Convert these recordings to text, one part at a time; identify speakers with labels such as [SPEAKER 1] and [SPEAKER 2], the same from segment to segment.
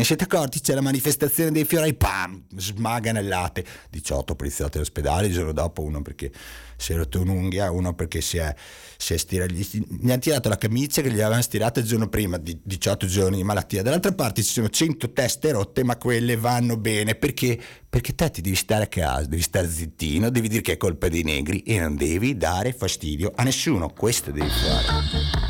[SPEAKER 1] Ne siete accorti? C'è la manifestazione dei fiori, pam, smaganellate. 18 poliziotti all'ospedale, il giorno dopo uno perché si è rotto un'unghia, uno perché si è, si è stirato, gli, hanno tirato la camicia che gli avevano stirato il giorno prima, di 18 giorni di malattia. Dall'altra parte ci sono 100 teste rotte, ma quelle vanno bene perché, perché te ti devi stare a casa, devi stare zittino, devi dire che è colpa dei negri e non devi dare fastidio a nessuno. Questo devi fare.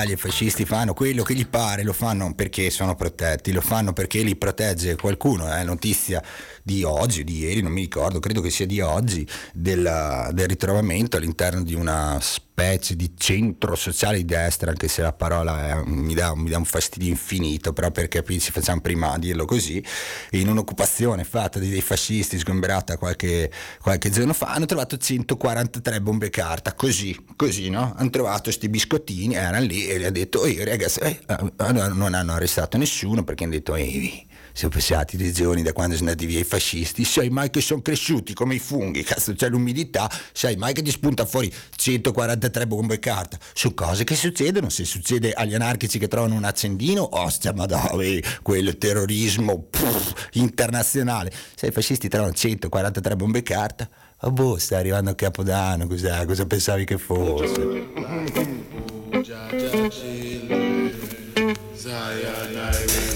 [SPEAKER 1] Italia i fascisti fanno quello che gli pare, lo fanno perché sono protetti, lo fanno perché li protegge qualcuno. Eh? notizia di oggi, di ieri, non mi ricordo, credo che sia di oggi, della, del ritrovamento all'interno di una specie di centro sociale di destra, anche se la parola è, mi, dà, mi, dà, un fastidio infinito, però per capirci facciamo prima a dirlo così, in un'occupazione fatta dei fascisti sgomberata qualche, qualche giorno fa, hanno trovato 143 bombe carta, così, così, no? Hanno trovato questi biscottini, erano lì e gli ha detto, oh, ragazzi, eh, non hanno arrestato nessuno perché hanno detto, ehi, siamo passati dei giorni da quando sono andati via i fascisti, sai mai che sono cresciuti come i funghi, cazzo c'è l'umidità, sai mai che ti spunta fuori 143 bombe carta, su cose che succedono, se succede agli anarchici che trovano un accendino, ostia madove, quel terrorismo puff, internazionale, se i fascisti trovano 143 bombe carta, oh boh, sta arrivando a Capodanno, cos'è? cosa pensavi che fosse? Zaya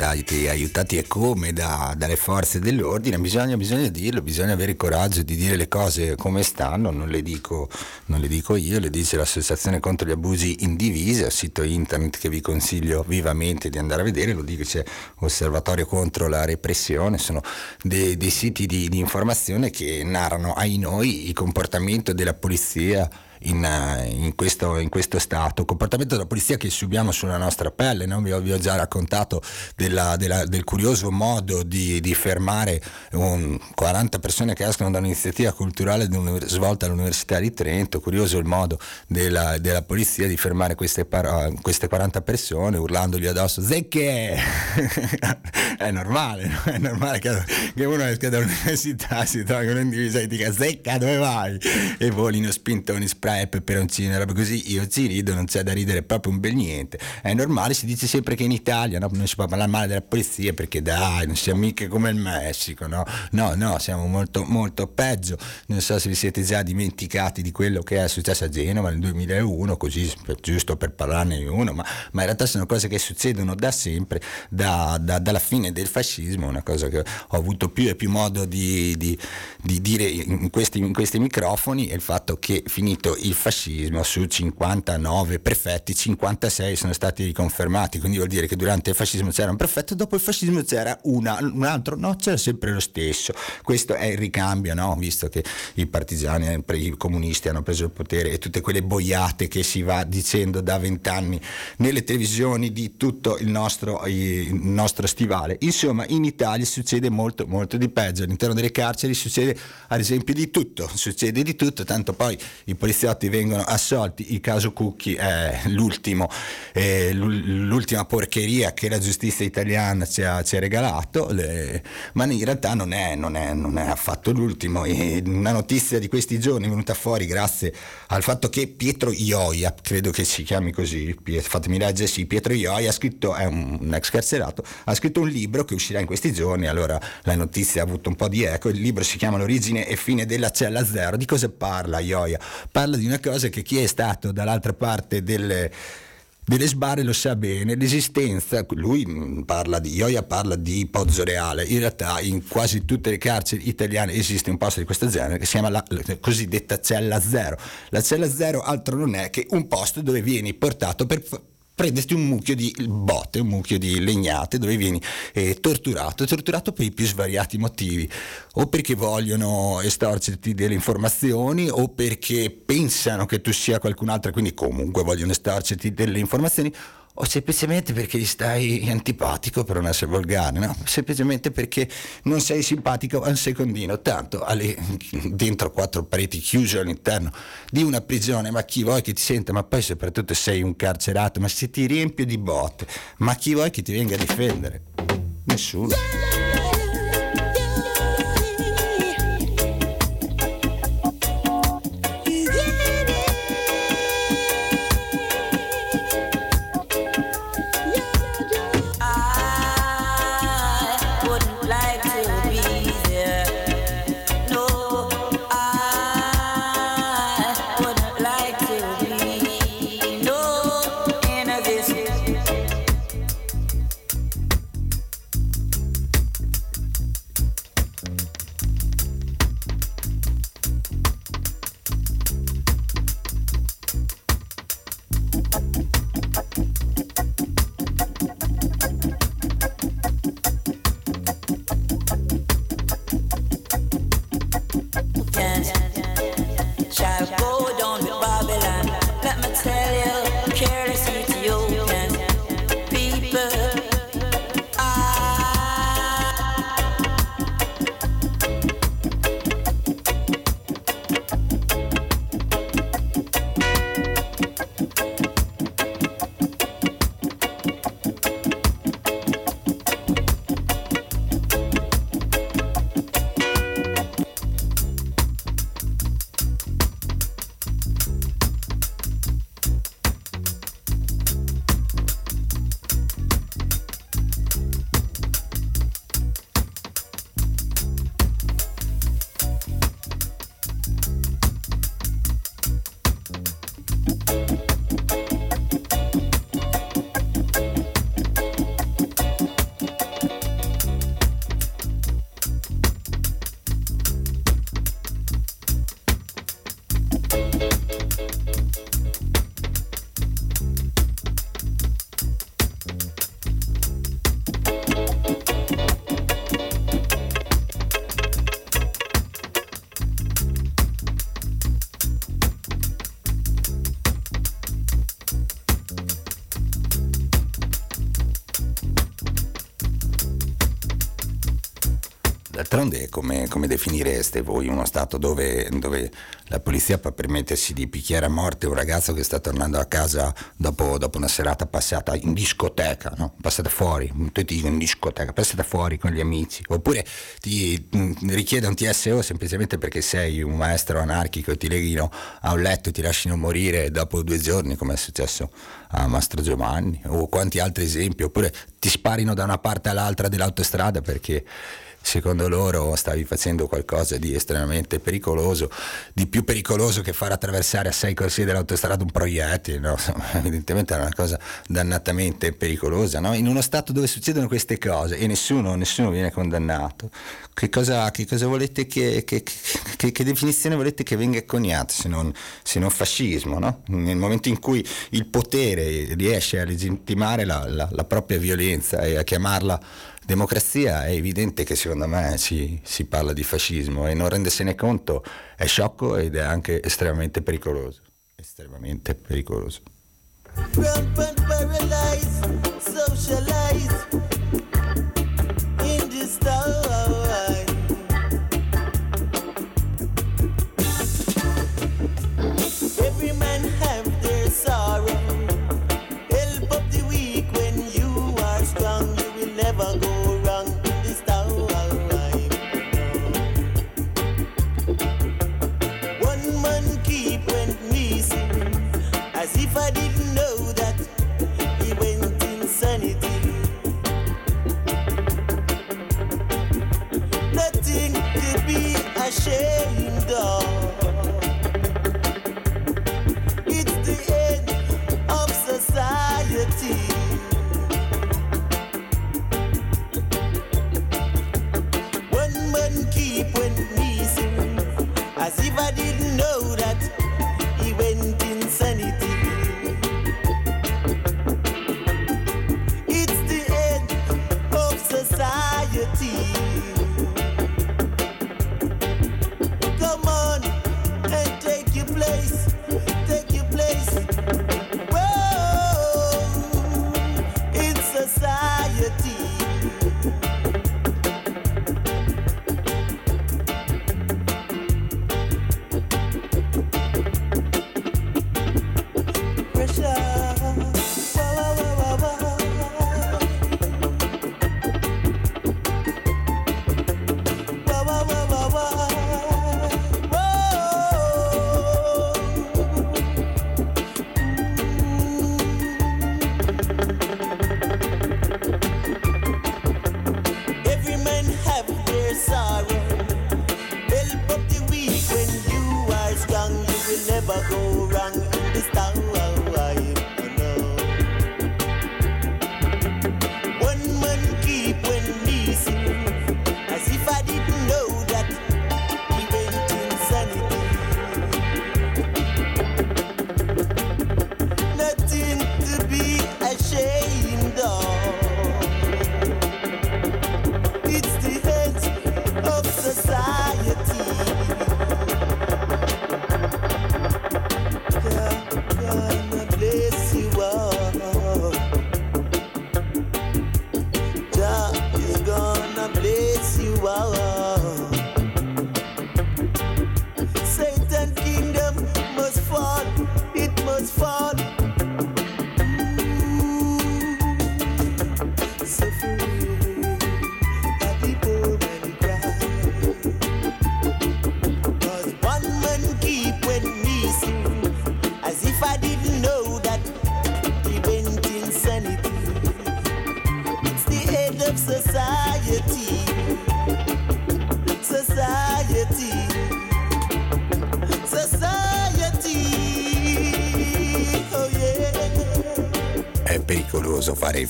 [SPEAKER 1] aiutati, aiutati e come da, dalle forze dell'ordine, bisogna, bisogna, dirlo, bisogna avere il coraggio di dire le cose come stanno, non le, dico, non le dico io, le dice l'Associazione contro gli abusi in divisa, sito internet che vi consiglio vivamente di andare a vedere, lo dico c'è Osservatorio contro la repressione, sono dei, dei siti di, di informazione che narrano ai noi il comportamento della polizia in, eh, in, questo, in, questo, stato. Comportamento della polizia che subiamo sulla nostra pelle, no? vi, ho, vi, ho, già raccontato della, della, del curioso modo di, di fermare un, 40 persone che escono da un'iniziativa culturale svolta all'Università di Trento, curioso il modo della, della polizia di fermare queste, par- queste, 40 persone urlandogli addosso zecche! è normale, no? è normale che, che uno esca dall'università, si trovi un individuo e dica zecca dove vai? E volino spintoni spray peperoncino e roba così, io ci rido, non c'è da ridere proprio un bel niente. È normale, si dice sempre che in Italia no, non si può parlare male della polizia perché dai, non siamo mica come il Messico, no? No, no, siamo molto, molto peggio. Non so se vi siete già dimenticati di quello che è successo a Genova nel 2001, così giusto per parlarne uno, ma, ma in realtà sono cose che succedono da sempre, da, da, dalla fine del fascismo, una cosa che ho avuto più e più modo di, di, di dire in questi, in questi microfoni, è il fatto che finito il fascismo su 59 prefetti, 56 sono stati riconfermati, quindi vuol dire che durante il fascismo c'era un prefetto, dopo il fascismo c'era una, un altro, no, c'era sempre lo stesso. Questo è il ricambio, no? visto che i partigiani, i comunisti hanno preso il potere e tutte quelle boiate che si va dicendo da vent'anni nelle televisioni di tutto il nostro, il nostro stivale. Insomma, in Italia succede molto, molto di peggio. All'interno delle carceri succede ad esempio di tutto, succede di tutto, tanto poi i poliziotti vengono assolti, il caso Cucchi è l'ultimo, eh, l'ultima porcheria che la giustizia italiana ci ha, ci ha regalato, le, ma in realtà non è, non, è, non è, affatto l'ultimo. E una notizia di questi giorni è venuta fuori grazie al fatto che Pietro Ioia, credo che si chiami così, fatemi leggere, sì, Pietro Ioia ha scritto, è un ex carcerato, ha scritto un libro che uscirà in questi giorni, allora la notizia ha avuto un po' di eco, il libro si chiama L'origine e fine della cella zero, di cosa parla Ioia? Parla di una cosa che chi è stato dall'altra parte delle delle sbarre lo sa bene, l'esistenza, lui parla di, Ioia parla di Pozzo Reale, in realtà in quasi tutte le carceri italiane esiste un posto di questo genere che si chiama la, la cosiddetta cella zero. La cella zero altro non è che un posto dove vieni portato per prenderti un mucchio di botte, un mucchio di legnate dove vieni eh, torturato, torturato per i più svariati motivi, o perché vogliono estorcerti delle informazioni o perché pensano che tu sia qualcun altro quindi comunque vogliono estorcerti delle informazioni o semplicemente perché gli stai antipatico per non essere volgare, no? semplicemente perché non sei simpatico a un secondino, tanto alle, dentro quattro pareti chiuse all'interno di una prigione, ma chi vuoi che ti senta, ma poi soprattutto sei un carcerato, ma se ti riempio di botte, ma chi vuoi che ti venga a difendere? Nessuno.
[SPEAKER 2] Come, come definireste voi uno Stato dove, dove, la polizia può permettersi di picchiare a morte un ragazzo che sta tornando a casa dopo, dopo una serata passata in discoteca, no? passata fuori, tu ti dico in discoteca, passata fuori con gli amici, oppure ti mh, richiede un TSO semplicemente perché sei un maestro anarchico e ti leghino a un letto e ti lasciano morire dopo due giorni come è successo a Mastro Giovanni o quanti altri esempi, oppure ti sparino da una parte all'altra dell'autostrada perché secondo loro stavi facendo qualcosa di estremamente pericoloso, di più pericoloso che far attraversare a sei corsie dell'autostrada un proiettile, no? evidentemente era una cosa dannatamente pericolosa, no? in uno stato dove succedono queste cose e nessuno, nessuno viene condannato, che cosa, che cosa volete che, che, che, definizione volete che venga coniata se non, se non fascismo? No? Nel momento in cui il potere riesce a legittimare la, la, la propria violenza e a chiamarla democrazia è evidente che secondo me si, si parla di fascismo e non rendersene conto è sciocco ed è anche estremamente pericoloso. Estremamente pericoloso. in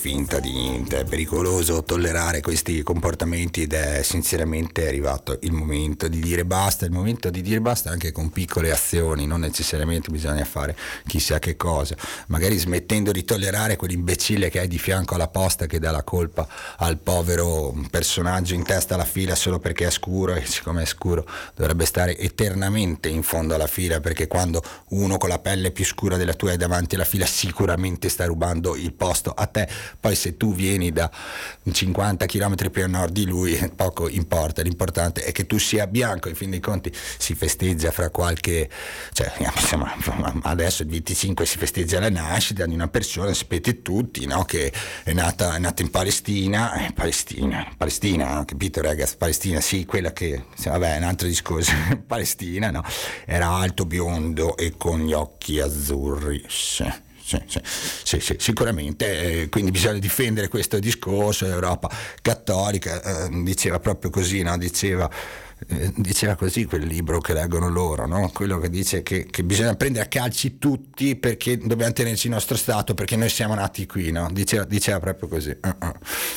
[SPEAKER 2] finta di niente, è pericoloso tollerare questi comportamenti ed è sinceramente arrivato il momento di dire basta, il momento di dire basta anche con piccole azioni, non necessariamente bisogna fare chissà che cosa, magari smettendo di tollerare quell'imbecille che hai di fianco alla posta che dà la colpa al povero personaggio in testa alla fila solo perché è scuro e siccome è scuro dovrebbe stare eternamente in fondo alla fila perché quando uno con la pelle più scura della tua è davanti alla fila sicuramente sta rubando il posto
[SPEAKER 1] a te, poi se tu vieni da 50 km più a nord di lui, poco importa, l'importante è che tu sia bianco, in fin dei conti si festeggia fra qualche, cioè insomma, adesso il 25 si festeggia la nascita di una persona, sapete tutti, no? che è nata, è nata, in Palestina, eh, Palestina, Palestina, capito ragazzi, Palestina, sì, quella che, vabbè, è un altro discorso, Palestina, no? era alto, biondo e con gli occhi azzurri, sì sì, sì, sicuramente, eh, quindi bisogna difendere questo discorso, l'Europa cattolica eh, diceva proprio così, no? diceva, eh, diceva così quel libro che leggono loro, no? quello che dice che, che, bisogna prendere a calci tutti perché dobbiamo tenerci il nostro Stato, perché noi siamo nati qui, no? diceva, diceva, proprio così. Uh-uh.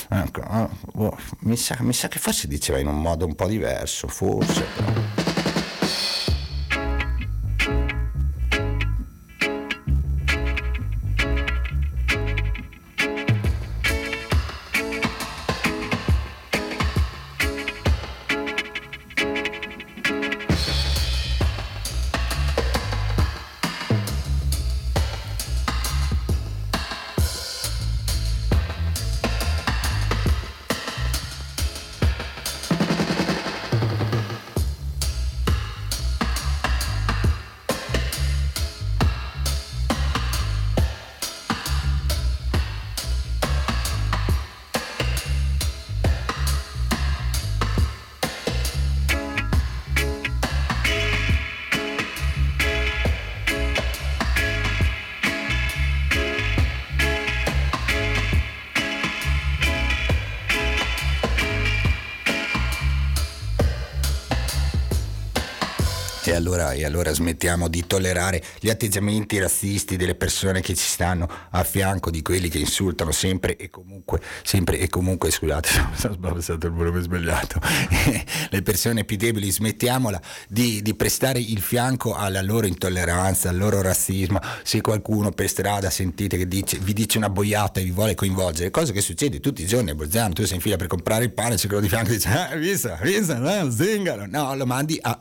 [SPEAKER 1] Ecco, uh, oh, mi, sa, mi, sa, che forse diceva in un modo un po' diverso, forse. Però. E allora smettiamo di tollerare gli atteggiamenti razzisti delle persone che ci stanno a fianco di quelli che insultano sempre e comunque, sempre e comunque, scusate, sono sbagliato il volume sbagliato, le persone più deboli, smettiamola di, di, prestare il fianco alla loro intolleranza, al loro razzismo, se qualcuno per strada sentite che dice, vi dice una boiata e vi vuole coinvolgere, cosa che succede tutti i giorni a Bolzano, tu sei in fila per comprare il pane, c'è quello di fianco e dice, ah, visto, visto, no, zingaro, no, lo mandi a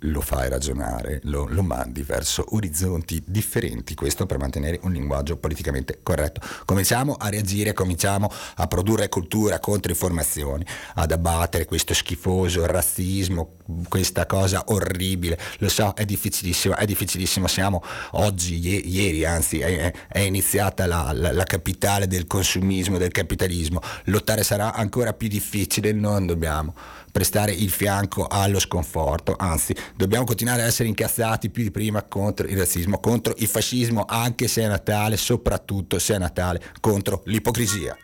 [SPEAKER 1] lo fai ragionare, lo, lo, mandi verso orizzonti differenti, questo per mantenere un linguaggio politicamente corretto. Cominciamo a reagire, cominciamo a produrre cultura, controinformazioni, ad abbattere questo schifoso razzismo, questa cosa orribile. Lo so, è difficilissimo, è difficilissimo. Siamo oggi, ieri anzi, è, è iniziata la, la, la capitale del consumismo, del capitalismo. Lottare sarà ancora più difficile, non dobbiamo prestare il fianco allo sconforto, anzi dobbiamo continuare ad essere incazzati più di prima contro il razzismo, contro il fascismo, anche se è Natale, soprattutto se è Natale, contro l'ipocrisia.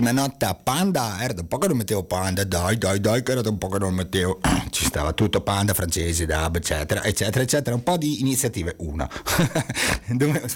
[SPEAKER 1] Notte a Panda, era da un po' che non mettevo Panda, dai dai dai che era da un po' che non mettevo, ci stava tutto Panda, francese, dub, eccetera, eccetera, eccetera, un po' di iniziative, una.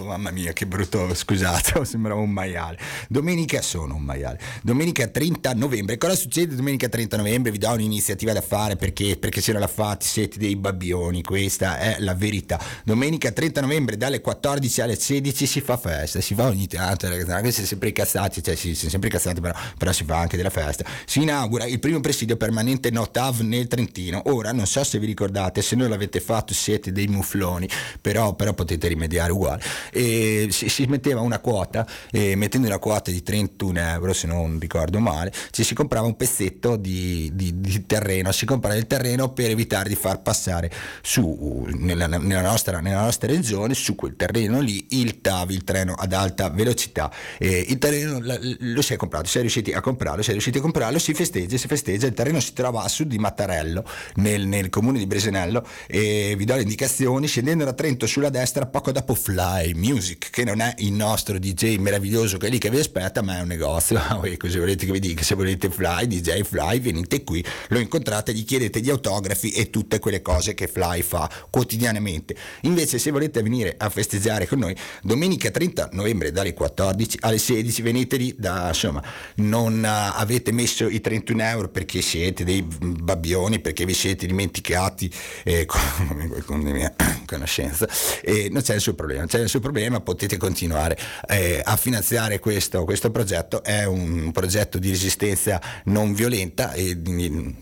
[SPEAKER 1] Mamma mia che brutto, scusate, sembrava un maiale. Domenica sono un maiale. Domenica 30 novembre, cosa succede domenica 30 novembre? Vi do un'iniziativa da fare perché, perché non la fate siete dei babbioni, questa è la verità. Domenica 30 novembre dalle 14 alle 16 si fa festa, si fa ogni tanto, anche se sempre incazzati, cioè si, si sempre incazzati, però, però, si fa anche della festa. Si inaugura il primo presidio permanente Notav nel Trentino. Ora non so se vi ricordate, se non l'avete fatto siete dei mufloni, però, però potete rimediare uguale. E si, si metteva una quota, mettendo una quota di 31 euro, se non ricordo male, ci si comprava un pezzetto di, di, di terreno, si comprava il terreno per evitare di far passare su nella, nella, nostra, nella nostra regione, su quel terreno lì, il TAV, il treno ad alta velocità. Eh, il terreno lo si è comprato, si è riusciti a comprarlo, è riusciti a comprarlo, si festeggia, si festeggia, il terreno si trova a sud di Mattarello, nel, nel comune di Bresenello, e vi do le indicazioni, scendendo da Trento sulla destra, poco dopo Fly Music, che non è il nostro DJ meraviglioso che è lì che vi aspetta, ma è un negozio, così volete che vi dica, se volete Fly, DJ Fly, venite qui, lo incontrate, gli chiedete gli autografi e tutte quelle cose che Fly fa quotidianamente. Invece se volete venire a festeggiare con noi, domenica 30 novembre dalle 14 alle 16 venite lì, da, insomma, non avete messo i 31 euro perché siete dei babbioni, perché vi siete dimenticati eh, con, con la mia conoscenza, e non c'è nessun problema, c'è nessun problema, potete continuare eh, a finanziare questo, questo progetto, è un progetto di resistenza non violenta e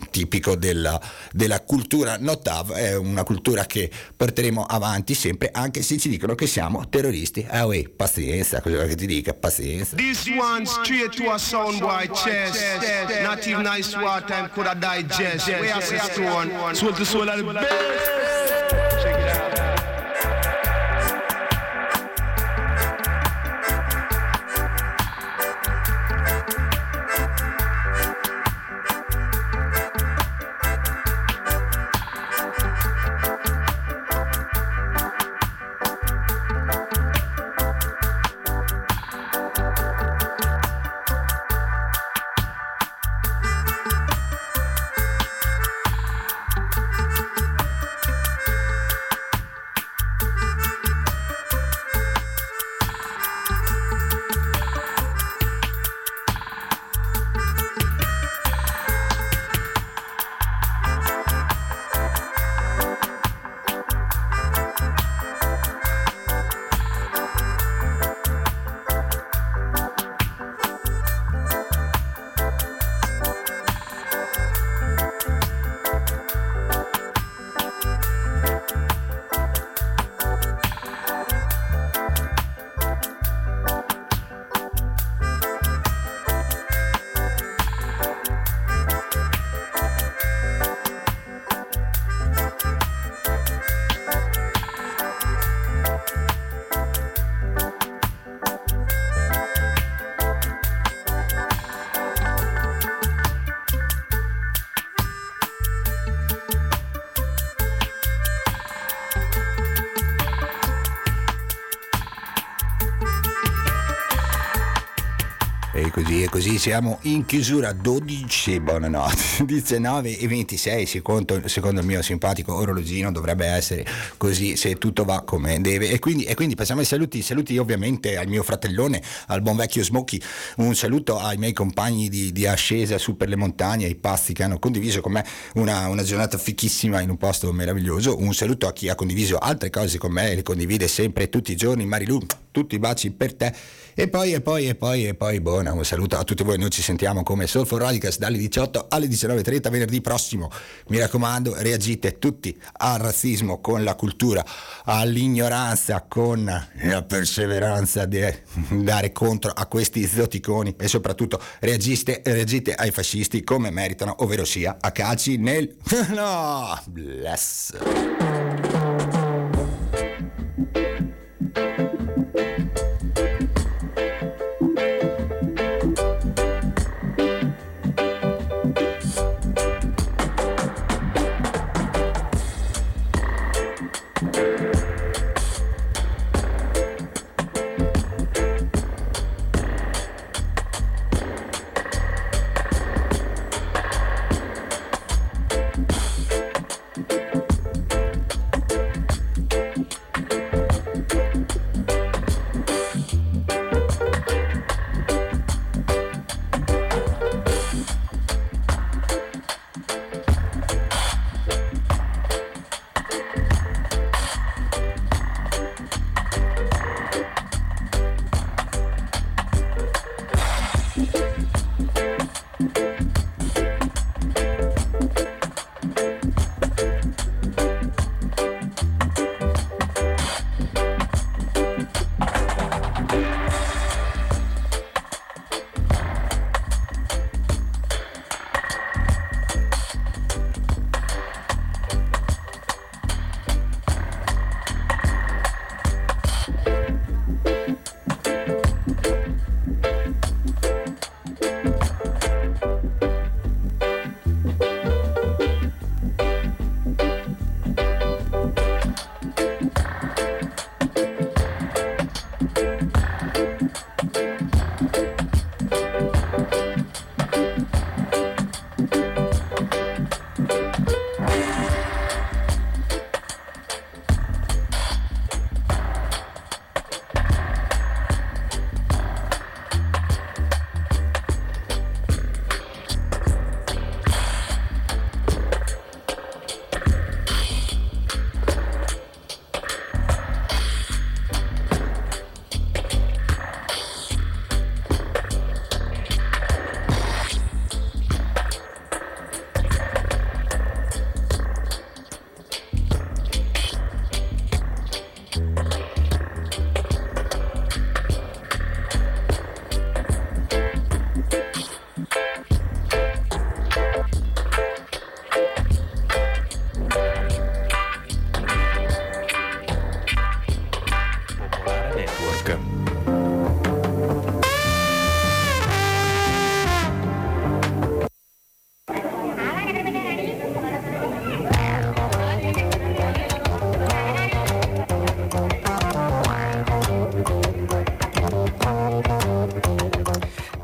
[SPEAKER 1] tipico della, della cultura Notav, è una cultura che porteremo avanti sempre, anche se ci dicono che siamo terroristi. Ah, uè, pazienza, cosa che ti dica, pazienza. This one a soundboy chest, not even nice wartime could have digest. Where I say stone, soul to soul of the best. Così siamo in chiusura. 12, buonanotte, 19 e 26 secondo, secondo il mio simpatico orologino dovrebbe essere così se tutto va come deve. E quindi, e quindi passiamo ai saluti, saluti ovviamente al mio fratellone, al buon vecchio Smokey, un saluto ai miei compagni di, di ascesa su per le montagne, ai pasti che hanno condiviso con me una, una giornata fichissima in un posto meraviglioso, un saluto a chi ha condiviso altre cose con me e le condivide sempre tutti i giorni, Marilu, tutti i baci per te e poi, e poi, e poi, e poi, buona, un saluto a tutti voi. Noi ci sentiamo come Soul for Radicals dalle 18 alle 19.30 venerdì prossimo. Mi raccomando, reagite tutti al razzismo con la cultura, all'ignoranza con la perseveranza di dare contro a questi zoticoni e soprattutto reagite, reagite ai fascisti come meritano, ovvero sia a calci nel... no! Bless!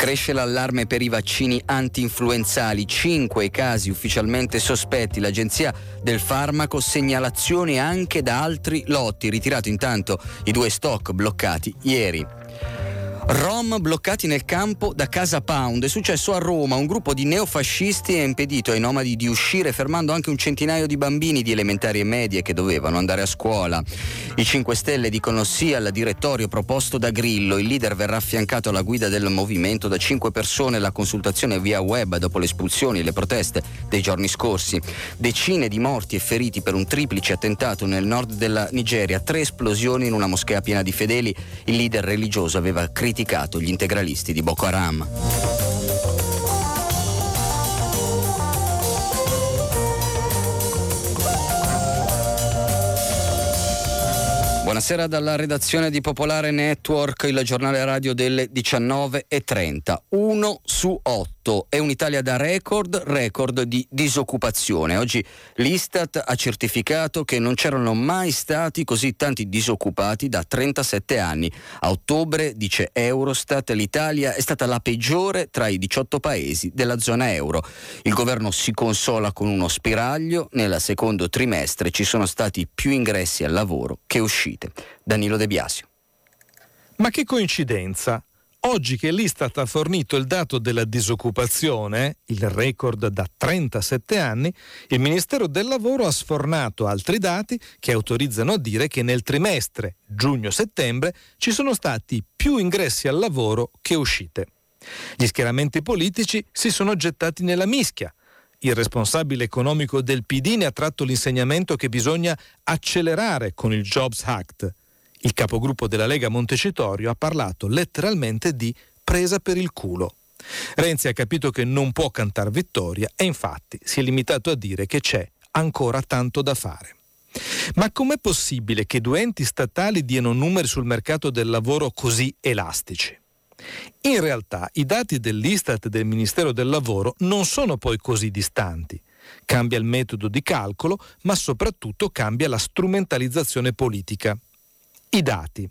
[SPEAKER 3] Cresce l'allarme per i vaccini anti-influenzali, 5 i casi ufficialmente sospetti. L'Agenzia del Farmaco segnalazioni anche da altri lotti, ritirato intanto i due stock bloccati ieri. Rom bloccati nel campo da Casa Pound. È successo a Roma. Un gruppo di neofascisti ha impedito ai nomadi di uscire, fermando anche un centinaio di bambini di elementari e medie che dovevano andare a scuola. I 5 Stelle dicono sì al direttorio proposto da Grillo. Il leader verrà affiancato alla guida del movimento da 5 persone. La consultazione via web dopo le espulsioni e le proteste dei giorni scorsi. Decine di morti e feriti per un triplice attentato nel nord della Nigeria. Tre esplosioni in una moschea piena di fedeli. Il leader religioso aveva criticato criticato gli integralisti di Boko Haram. Buonasera dalla redazione di Popolare Network, il giornale radio delle 19.30. Uno su otto è un'Italia da record, record di disoccupazione. Oggi l'Istat ha certificato che non c'erano mai stati così tanti disoccupati da 37 anni. A ottobre, dice Eurostat, l'Italia è stata la peggiore tra i 18 paesi della zona euro. Il governo si consola con uno spiraglio. Nel secondo trimestre ci sono stati più ingressi al lavoro che sentite. Danilo De Biasio.
[SPEAKER 4] Ma che coincidenza! Oggi che l'Istat ha fornito il dato della disoccupazione, il record da 37 anni, il Ministero del Lavoro ha sfornato altri dati che autorizzano a dire che nel trimestre giugno-settembre ci sono stati più ingressi al lavoro che uscite. Gli schieramenti politici si sono gettati nella mischia. Il responsabile economico del PD ne ha tratto l'insegnamento che bisogna accelerare con il Jobs Act. Il capogruppo della Lega Montecitorio ha parlato letteralmente di presa per il culo. Renzi ha capito che non può cantare vittoria e infatti si è limitato a dire che c'è ancora tanto da fare. Ma com'è possibile che due enti statali diano numeri sul mercato del lavoro così elastici? In realtà i dati dell'Istat e del Ministero del Lavoro non sono poi così distanti. Cambia il metodo di calcolo, ma soprattutto cambia la strumentalizzazione politica. I dati.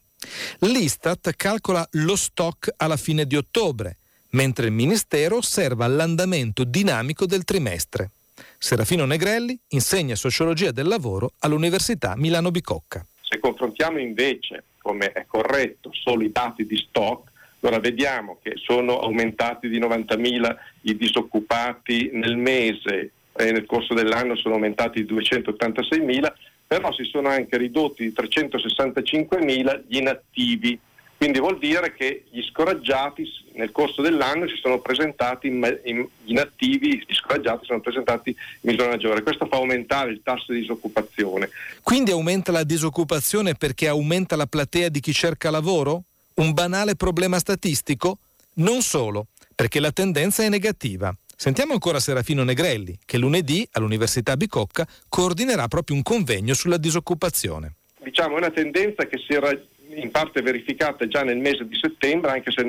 [SPEAKER 4] L'Istat calcola lo stock alla fine di ottobre, mentre il Ministero osserva l'andamento dinamico del trimestre. Serafino Negrelli insegna sociologia del lavoro all'Università Milano Bicocca.
[SPEAKER 5] Se confrontiamo invece, come è corretto, solo i dati di stock, allora vediamo che sono aumentati di 90.000 i disoccupati nel mese e nel corso dell'anno sono aumentati di 286.000, però si sono anche ridotti di 365.000 gli inattivi. Quindi vuol dire che gli scoraggiati nel corso dell'anno si sono presentati, in, gli inattivi, gli scoraggiati sono presentati in misura maggiore. Questo fa aumentare il tasso di disoccupazione.
[SPEAKER 4] Quindi aumenta la disoccupazione perché aumenta la platea di chi cerca lavoro? Un banale problema statistico? Non solo, perché la tendenza è negativa. Sentiamo ancora Serafino Negrelli, che lunedì all'Università Bicocca coordinerà proprio un convegno sulla disoccupazione.
[SPEAKER 5] Diciamo è una tendenza che si era in parte verificata già nel mese di settembre, anche se